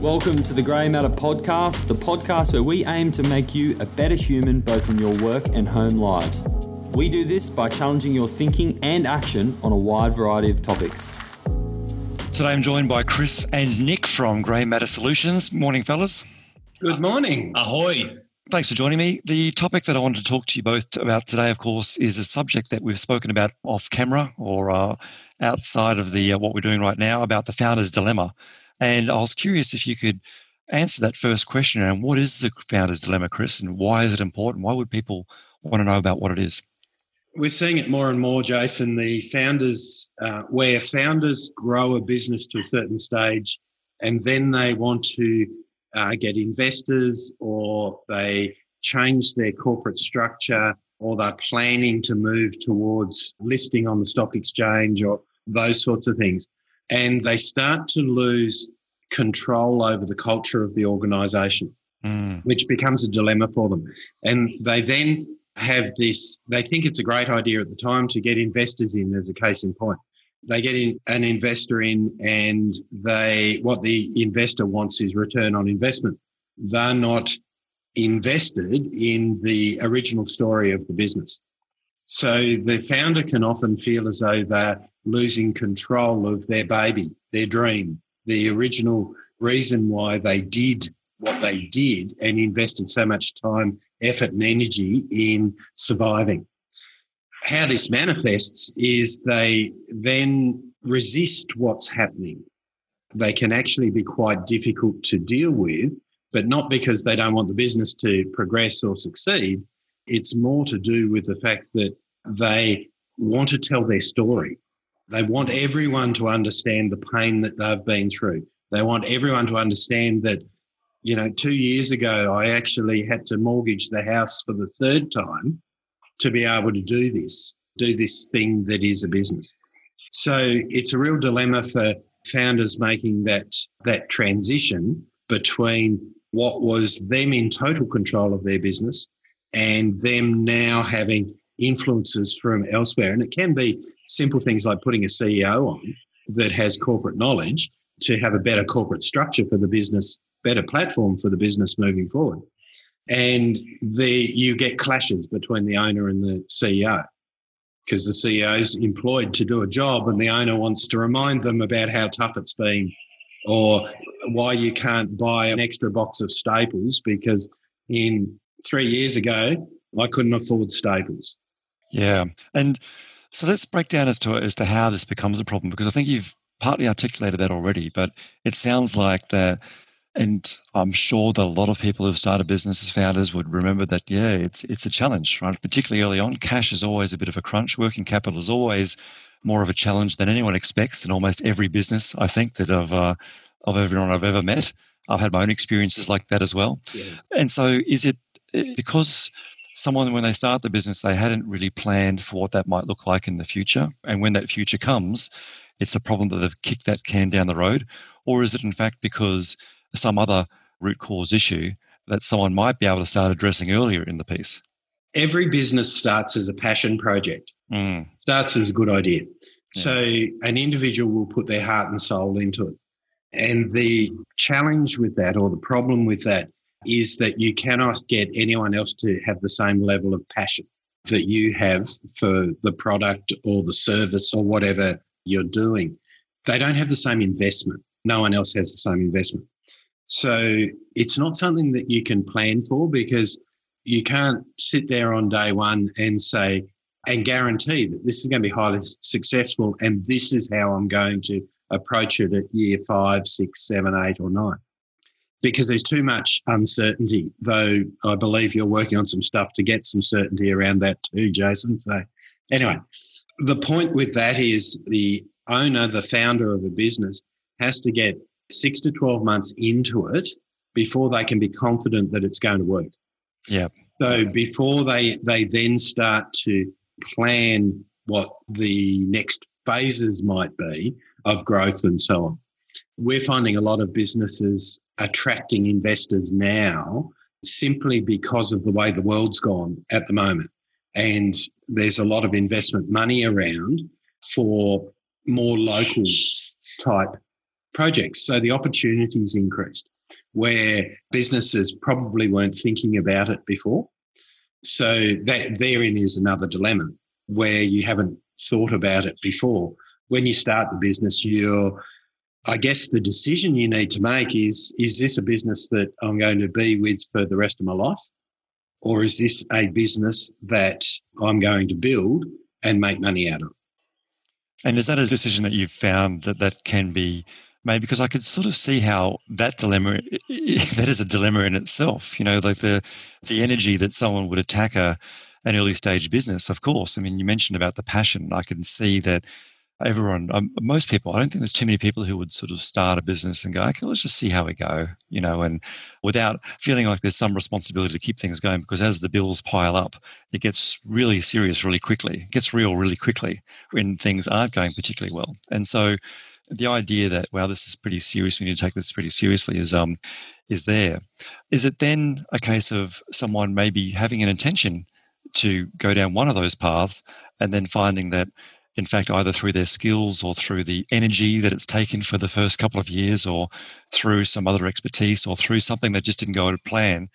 Welcome to the Grey Matter Podcast, the podcast where we aim to make you a better human both in your work and home lives. We do this by challenging your thinking and action on a wide variety of topics. Today I'm joined by Chris and Nick from Grey Matter Solutions. Morning, fellas. Good morning. Ahoy. Thanks for joining me. The topic that I wanted to talk to you both about today, of course, is a subject that we've spoken about off camera or uh, outside of the uh, what we're doing right now about the founder's dilemma. And I was curious if you could answer that first question and what is the founder's dilemma, Chris, and why is it important? Why would people want to know about what it is? We're seeing it more and more, Jason. The founders, uh, where founders grow a business to a certain stage and then they want to uh, get investors or they change their corporate structure or they're planning to move towards listing on the stock exchange or those sorts of things and they start to lose control over the culture of the organization, mm. which becomes a dilemma for them. And they then have this, they think it's a great idea at the time to get investors in as a case in point. They get in, an investor in and they, what the investor wants is return on investment. They're not invested in the original story of the business. So the founder can often feel as though they're losing control of their baby, their dream, the original reason why they did what they did and invested so much time, effort, and energy in surviving. How this manifests is they then resist what's happening. They can actually be quite difficult to deal with, but not because they don't want the business to progress or succeed. It's more to do with the fact that they want to tell their story. They want everyone to understand the pain that they've been through. They want everyone to understand that, you know, two years ago, I actually had to mortgage the house for the third time to be able to do this, do this thing that is a business. So it's a real dilemma for founders making that, that transition between what was them in total control of their business and them now having influences from elsewhere. And it can be simple things like putting a CEO on that has corporate knowledge to have a better corporate structure for the business, better platform for the business moving forward. And the, you get clashes between the owner and the CEO because the CEO is employed to do a job and the owner wants to remind them about how tough it's been or why you can't buy an extra box of staples because in three years ago, I couldn't afford staples. Yeah. And so let's break down as to as to how this becomes a problem because I think you've partly articulated that already, but it sounds like that and I'm sure that a lot of people who've started businesses founders would remember that yeah, it's it's a challenge, right? Particularly early on. Cash is always a bit of a crunch. Working capital is always more of a challenge than anyone expects in almost every business, I think, that of uh, of everyone I've ever met. I've had my own experiences like that as well. Yeah. And so is it eh, because someone when they start the business they hadn't really planned for what that might look like in the future. And when that future comes it's a problem that they've kicked that can down the road. Or is it in fact because some other root cause issue that someone might be able to start addressing earlier in the piece? Every business starts as a passion project. Mm. starts as a good idea. Yeah. so an individual will put their heart and soul into it. And the challenge with that or the problem with that is that you cannot get anyone else to have the same level of passion that you have for the product or the service or whatever you're doing. They don't have the same investment. No one else has the same investment. So it's not something that you can plan for because you can't sit there on day one and say, and guarantee that this is going to be highly successful and this is how I'm going to approach it at year five, six, seven, eight, or nine because there's too much uncertainty, though I believe you're working on some stuff to get some certainty around that too, Jason. So, anyway, the point with that is the owner, the founder of a business, has to get six to 12 months into it before they can be confident that it's going to work. Yeah. So before they they then start to plan what the next phases might be of growth and so on. We're finding a lot of businesses attracting investors now simply because of the way the world's gone at the moment. And there's a lot of investment money around for more local type projects. So the opportunities increased where businesses probably weren't thinking about it before. So that therein is another dilemma where you haven't thought about it before. When you start the business, you're I guess the decision you need to make is is this a business that I'm going to be with for the rest of my life? Or is this a business that I'm going to build and make money out of? And is that a decision that you've found that that can be made? Because I could sort of see how that dilemma that is a dilemma in itself. You know, like the the energy that someone would attack a an early stage business. Of course, I mean, you mentioned about the passion. I can see that everyone, um, most people, I don't think there's too many people who would sort of start a business and go, okay, let's just see how we go, you know, and without feeling like there's some responsibility to keep things going because as the bills pile up, it gets really serious really quickly, it gets real really quickly when things aren't going particularly well. And so the idea that, wow, this is pretty serious, we need to take this pretty seriously is, um, is there. Is it then a case of someone maybe having an intention to go down one of those paths and then finding that in fact, either through their skills or through the energy that it's taken for the first couple of years or through some other expertise or through something that just didn't go to plan,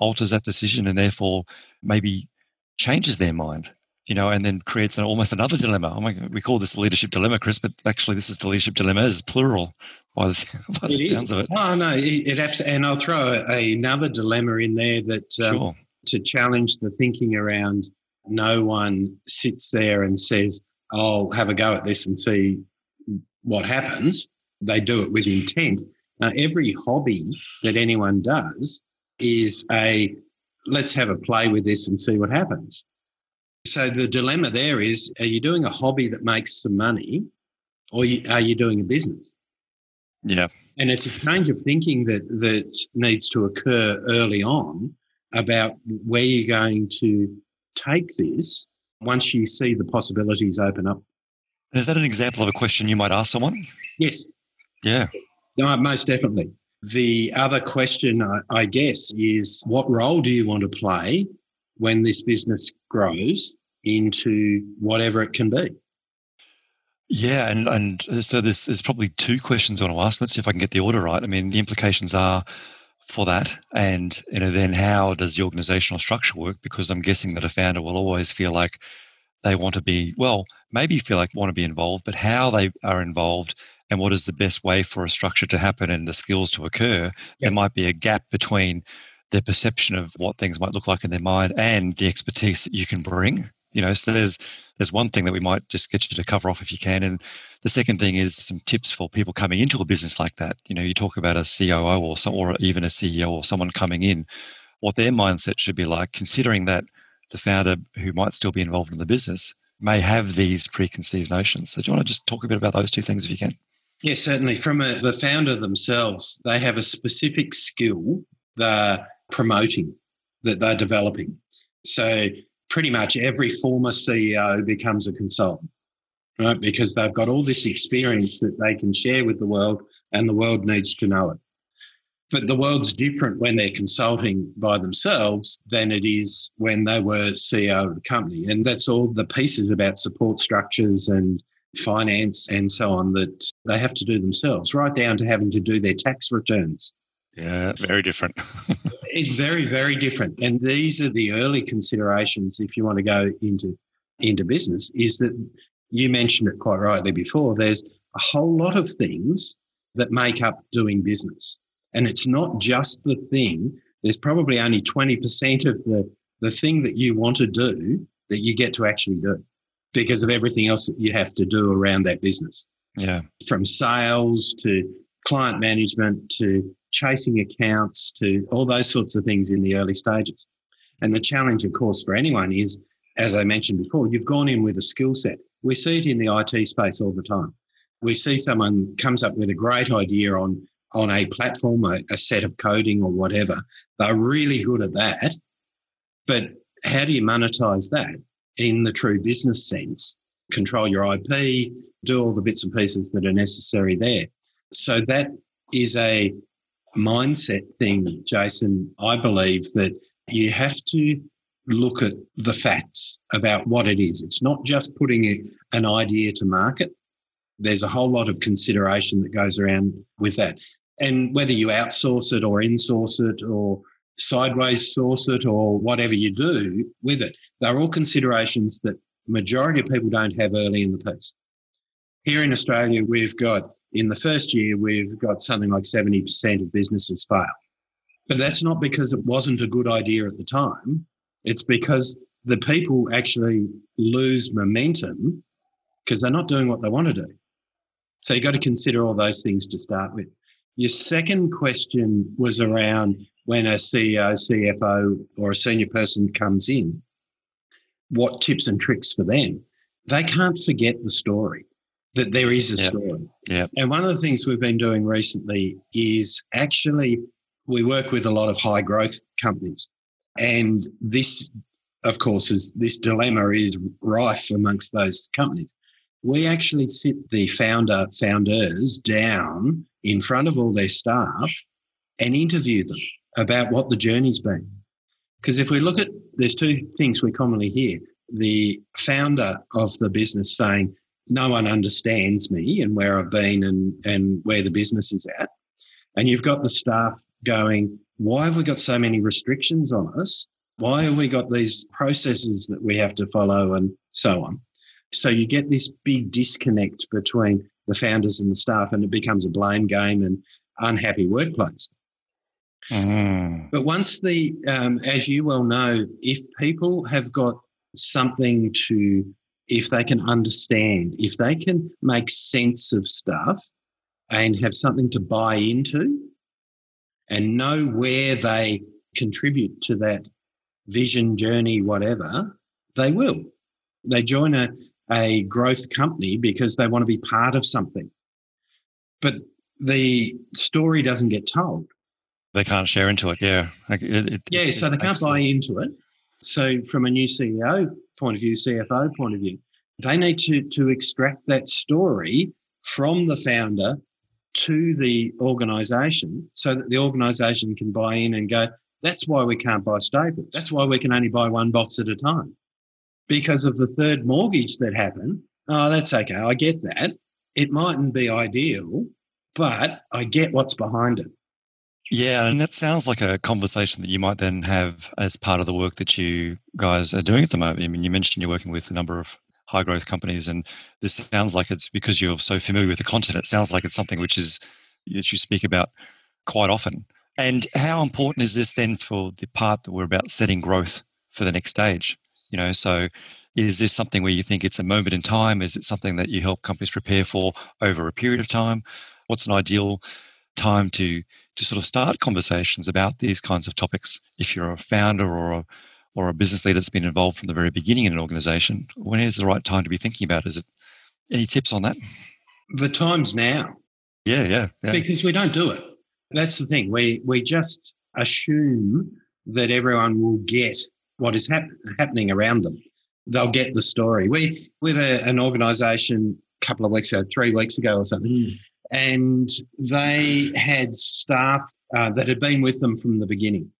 alters that decision and therefore maybe changes their mind, you know, and then creates an, almost another dilemma. Oh my, we call this leadership dilemma, Chris, but actually this is the leadership dilemma is plural by the, by the sounds of it. Oh, no, it, it and I'll throw a, another dilemma in there that um, sure. to challenge the thinking around no one sits there and says, I'll have a go at this and see what happens. They do it with intent. Now, every hobby that anyone does is a let's have a play with this and see what happens. So the dilemma there is are you doing a hobby that makes some money or are you doing a business? Yeah. And it's a change of thinking that, that needs to occur early on about where you're going to take this once you see the possibilities open up. Is that an example of a question you might ask someone? Yes. Yeah. No, most definitely. The other question, I guess, is what role do you want to play when this business grows into whatever it can be? Yeah, and and so there's there's probably two questions I want to ask. Let's see if I can get the order right. I mean, the implications are for that, and you know, then how does the organizational structure work? Because I'm guessing that a founder will always feel like they want to be well, maybe feel like want to be involved, but how they are involved and what is the best way for a structure to happen and the skills to occur. Yep. There might be a gap between their perception of what things might look like in their mind and the expertise that you can bring you know so there's there's one thing that we might just get you to cover off if you can. And the second thing is some tips for people coming into a business like that. You know you talk about a coo or some, or even a ceo or someone coming in what their mindset should be like considering that the founder who might still be involved in the business may have these preconceived notions. So do you want to just talk a bit about those two things if you can? Yes certainly. From a, the founder themselves they have a specific skill they're promoting that they're developing. So pretty much every former CEO becomes a consultant, right? Because they've got all this experience that they can share with the world and the world needs to know it. But the world's different when they're consulting by themselves than it is when they were CEO of the company. And that's all the pieces about support structures and finance and so on that they have to do themselves, right down to having to do their tax returns. Yeah, very different. it's very, very different. And these are the early considerations if you want to go into into business, is that you mentioned it quite rightly before. There's a whole lot of things that make up doing business. And it's not just the thing. There's probably only 20% of the, the thing that you want to do that you get to actually do because of everything else that you have to do around that business. Yeah. From sales to client management to chasing accounts to all those sorts of things in the early stages. And the challenge, of course, for anyone is, as I mentioned before, you've gone in with a skill set. We see it in the IT space all the time. We see someone comes up with a great idea on, on a platform, a, a set of coding or whatever. They're really good at that. But how do you monetize that in the true business sense? Control your IP, do all the bits and pieces that are necessary there. So that is a mindset thing, Jason. I believe that you have to look at the facts about what it is. It's not just putting an idea to market. there's a whole lot of consideration that goes around with that. And whether you outsource it or insource it or sideways source it or whatever you do with it, they're all considerations that majority of people don't have early in the piece. Here in Australia, we've got in the first year, we've got something like 70% of businesses fail. But that's not because it wasn't a good idea at the time. It's because the people actually lose momentum because they're not doing what they want to do. So you've got to consider all those things to start with. Your second question was around when a CEO, CFO, or a senior person comes in, what tips and tricks for them? They can't forget the story, that there is a yep. story. Yeah. And one of the things we've been doing recently is actually we work with a lot of high growth companies. And this, of course, is this dilemma is rife amongst those companies. We actually sit the founder founders down in front of all their staff and interview them about what the journey's been. Because if we look at, there's two things we commonly hear. The founder of the business saying, no one understands me and where I've been and, and where the business is at. And you've got the staff going, why have we got so many restrictions on us? Why have we got these processes that we have to follow and so on? So you get this big disconnect between the founders and the staff, and it becomes a blame game and unhappy workplace. Mm. But once the, um, as you well know, if people have got something to, if they can understand, if they can make sense of stuff and have something to buy into and know where they contribute to that vision, journey, whatever, they will. They join a, a growth company because they want to be part of something. But the story doesn't get told. They can't share into it. Yeah. It, it, yeah. So they can't buy into it. So from a new CEO point of view, CFO point of view, they need to, to extract that story from the founder to the organization so that the organization can buy in and go, that's why we can't buy staples. That's why we can only buy one box at a time because of the third mortgage that happened. Oh, that's okay. I get that. It mightn't be ideal, but I get what's behind it. Yeah, and that sounds like a conversation that you might then have as part of the work that you guys are doing at the moment. I mean, you mentioned you're working with a number of high growth companies, and this sounds like it's because you're so familiar with the content. It sounds like it's something which is that you speak about quite often. And how important is this then for the part that we're about setting growth for the next stage? You know, so is this something where you think it's a moment in time? Is it something that you help companies prepare for over a period of time? What's an ideal time to to sort of start conversations about these kinds of topics. If you're a founder or a or a business leader that's been involved from the very beginning in an organization when is the right time to be thinking about is it any tips on that? The time's now. Yeah yeah, yeah. because we don't do it. That's the thing. We we just assume that everyone will get what is hap- happening around them. They'll get the story. We with a, an organization a couple of weeks ago three weeks ago or something mm and they had staff uh, that had been with them from the beginning.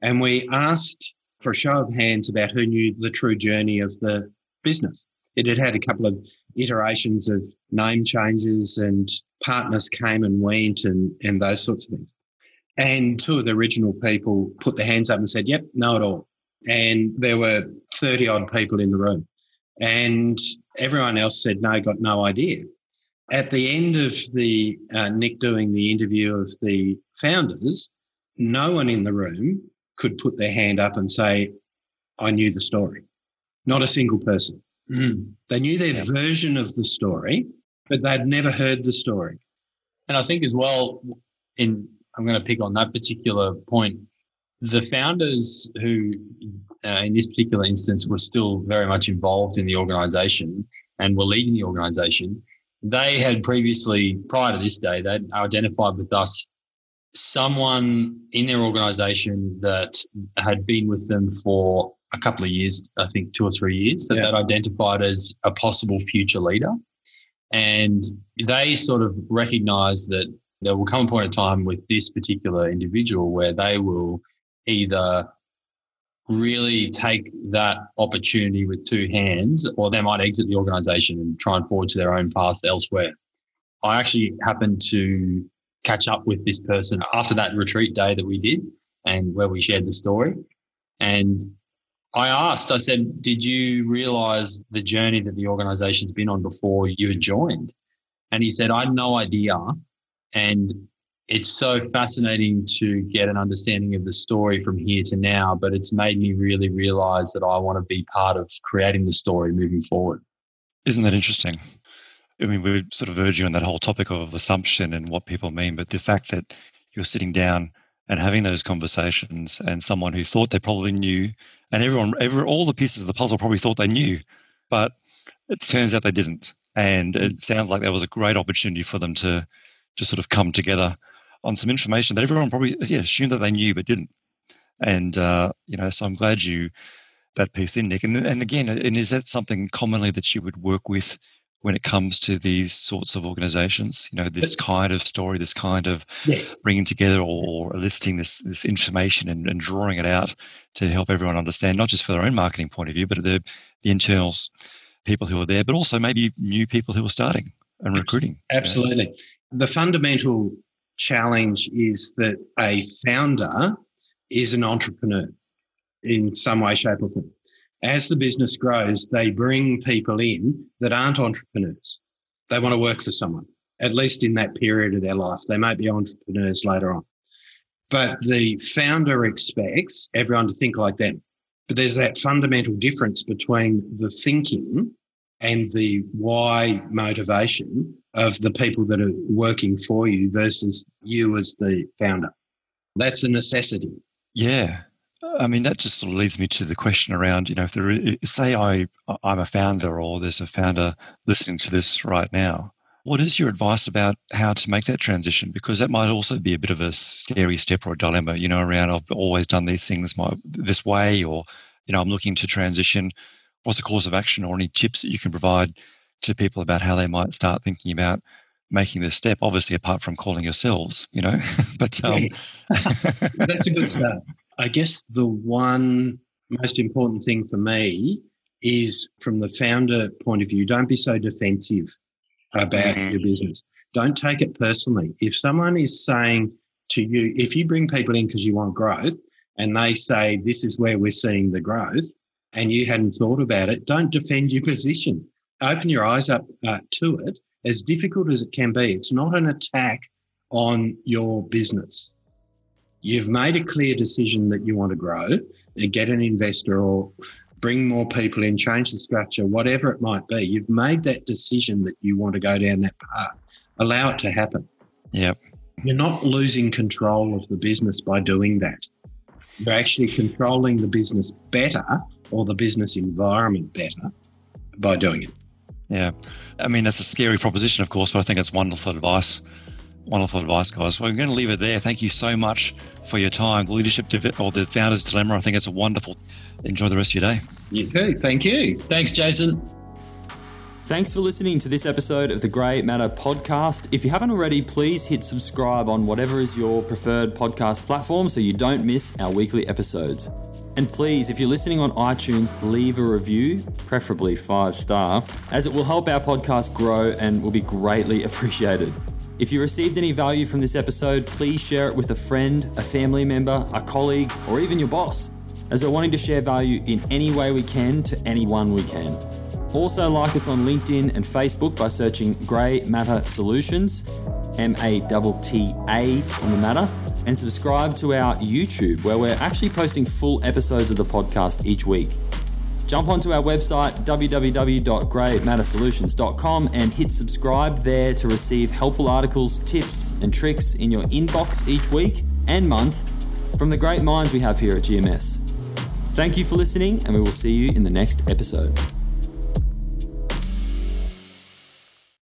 And we asked for a show of hands about who knew the true journey of the business. It had had a couple of iterations of name changes and partners came and went and, and those sorts of things. And two of the original people put their hands up and said, yep, know it all. And there were 30 odd people in the room. And everyone else said, no, got no idea at the end of the uh, Nick doing the interview of the founders, no one in the room could put their hand up and say, I knew the story. Not a single person. Mm. They knew their yeah. version of the story, but they'd never heard the story. And I think as well, in I'm going to pick on that particular point. The founders who, uh, in this particular instance, were still very much involved in the organization and were leading the organization, they had previously, prior to this day, they'd identified with us someone in their organization that had been with them for a couple of years, I think two or three years, that yeah. they'd identified as a possible future leader. And they sort of recognized that there will come a point in time with this particular individual where they will either really take that opportunity with two hands, or they might exit the organization and try and forge their own path elsewhere. I actually happened to catch up with this person after that retreat day that we did and where we shared the story. And I asked, I said, did you realize the journey that the organization's been on before you joined? And he said, I had no idea. And it's so fascinating to get an understanding of the story from here to now, but it's made me really realize that I want to be part of creating the story moving forward. Isn't that interesting? I mean, we sort of urging on that whole topic of assumption and what people mean, but the fact that you're sitting down and having those conversations and someone who thought they probably knew and everyone every, all the pieces of the puzzle probably thought they knew but it turns out they didn't and it mm. sounds like that was a great opportunity for them to just sort of come together on some information that everyone probably yeah assumed that they knew but didn't. And uh, you know so i'm glad you that piece in nick. And, and again and is that something commonly that you would work with when it comes to these sorts of organizations? You know this kind of story this kind of yes. bringing together or, or eliciting this this information and, and, drawing it out to help everyone understand not just for their own marketing point of view but the, the internals people who are there but also maybe new people who are starting and recruiting absolutely you know? the fundamental challenge is that a founder is an entrepreneur in some way shape or form as the business grows, they bring people in that aren't entrepreneurs. They want to work for someone, at least in that period of their life. They might be entrepreneurs later on. But the founder expects everyone to think like them. But there's that fundamental difference between the thinking and the why motivation of the people that are working for you versus you as the founder. That's a necessity. Yeah. I mean, that just sort of leads me to the question around, you know, if there, is, say I, I'm a founder or there's a founder listening to this right now, what is your advice about how to make that transition? Because that might also be a bit of a scary step or a dilemma, you know, around I've always done these things my, this way, or, you know, I'm looking to transition. What's the course of action or any tips that you can provide to people about how they might start thinking about making this step? Obviously, apart from calling yourselves, you know, but um... that's a good start. I guess the one most important thing for me is from the founder point of view, don't be so defensive about mm-hmm. your business. Don't take it personally. If someone is saying to you, if you bring people in because you want growth and they say, this is where we're seeing the growth and you hadn't thought about it, don't defend your position. Open your eyes up uh, to it. As difficult as it can be, it's not an attack on your business. You've made a clear decision that you want to grow and get an investor or bring more people in, change the structure, whatever it might be. You've made that decision that you want to go down that path. Allow it to happen. Yep. You're not losing control of the business by doing that. You're actually controlling the business better or the business environment better by doing it. Yeah. I mean, that's a scary proposition, of course, but I think it's wonderful advice Wonderful advice, guys. Well, we're going to leave it there. Thank you so much for your time. The leadership or the founder's dilemma. I think it's a wonderful. Enjoy the rest of your day. You too. Thank you. Thanks, Jason. Thanks for listening to this episode of the Grey Matter podcast. If you haven't already, please hit subscribe on whatever is your preferred podcast platform so you don't miss our weekly episodes. And please, if you're listening on iTunes, leave a review, preferably five star, as it will help our podcast grow and will be greatly appreciated. If you received any value from this episode, please share it with a friend, a family member, a colleague, or even your boss, as we're wanting to share value in any way we can to anyone we can. Also, like us on LinkedIn and Facebook by searching Grey Matter Solutions, M A T T A on the matter, and subscribe to our YouTube, where we're actually posting full episodes of the podcast each week. Jump onto our website, www.greymattersolutions.com, and hit subscribe there to receive helpful articles, tips, and tricks in your inbox each week and month from the great minds we have here at GMS. Thank you for listening, and we will see you in the next episode.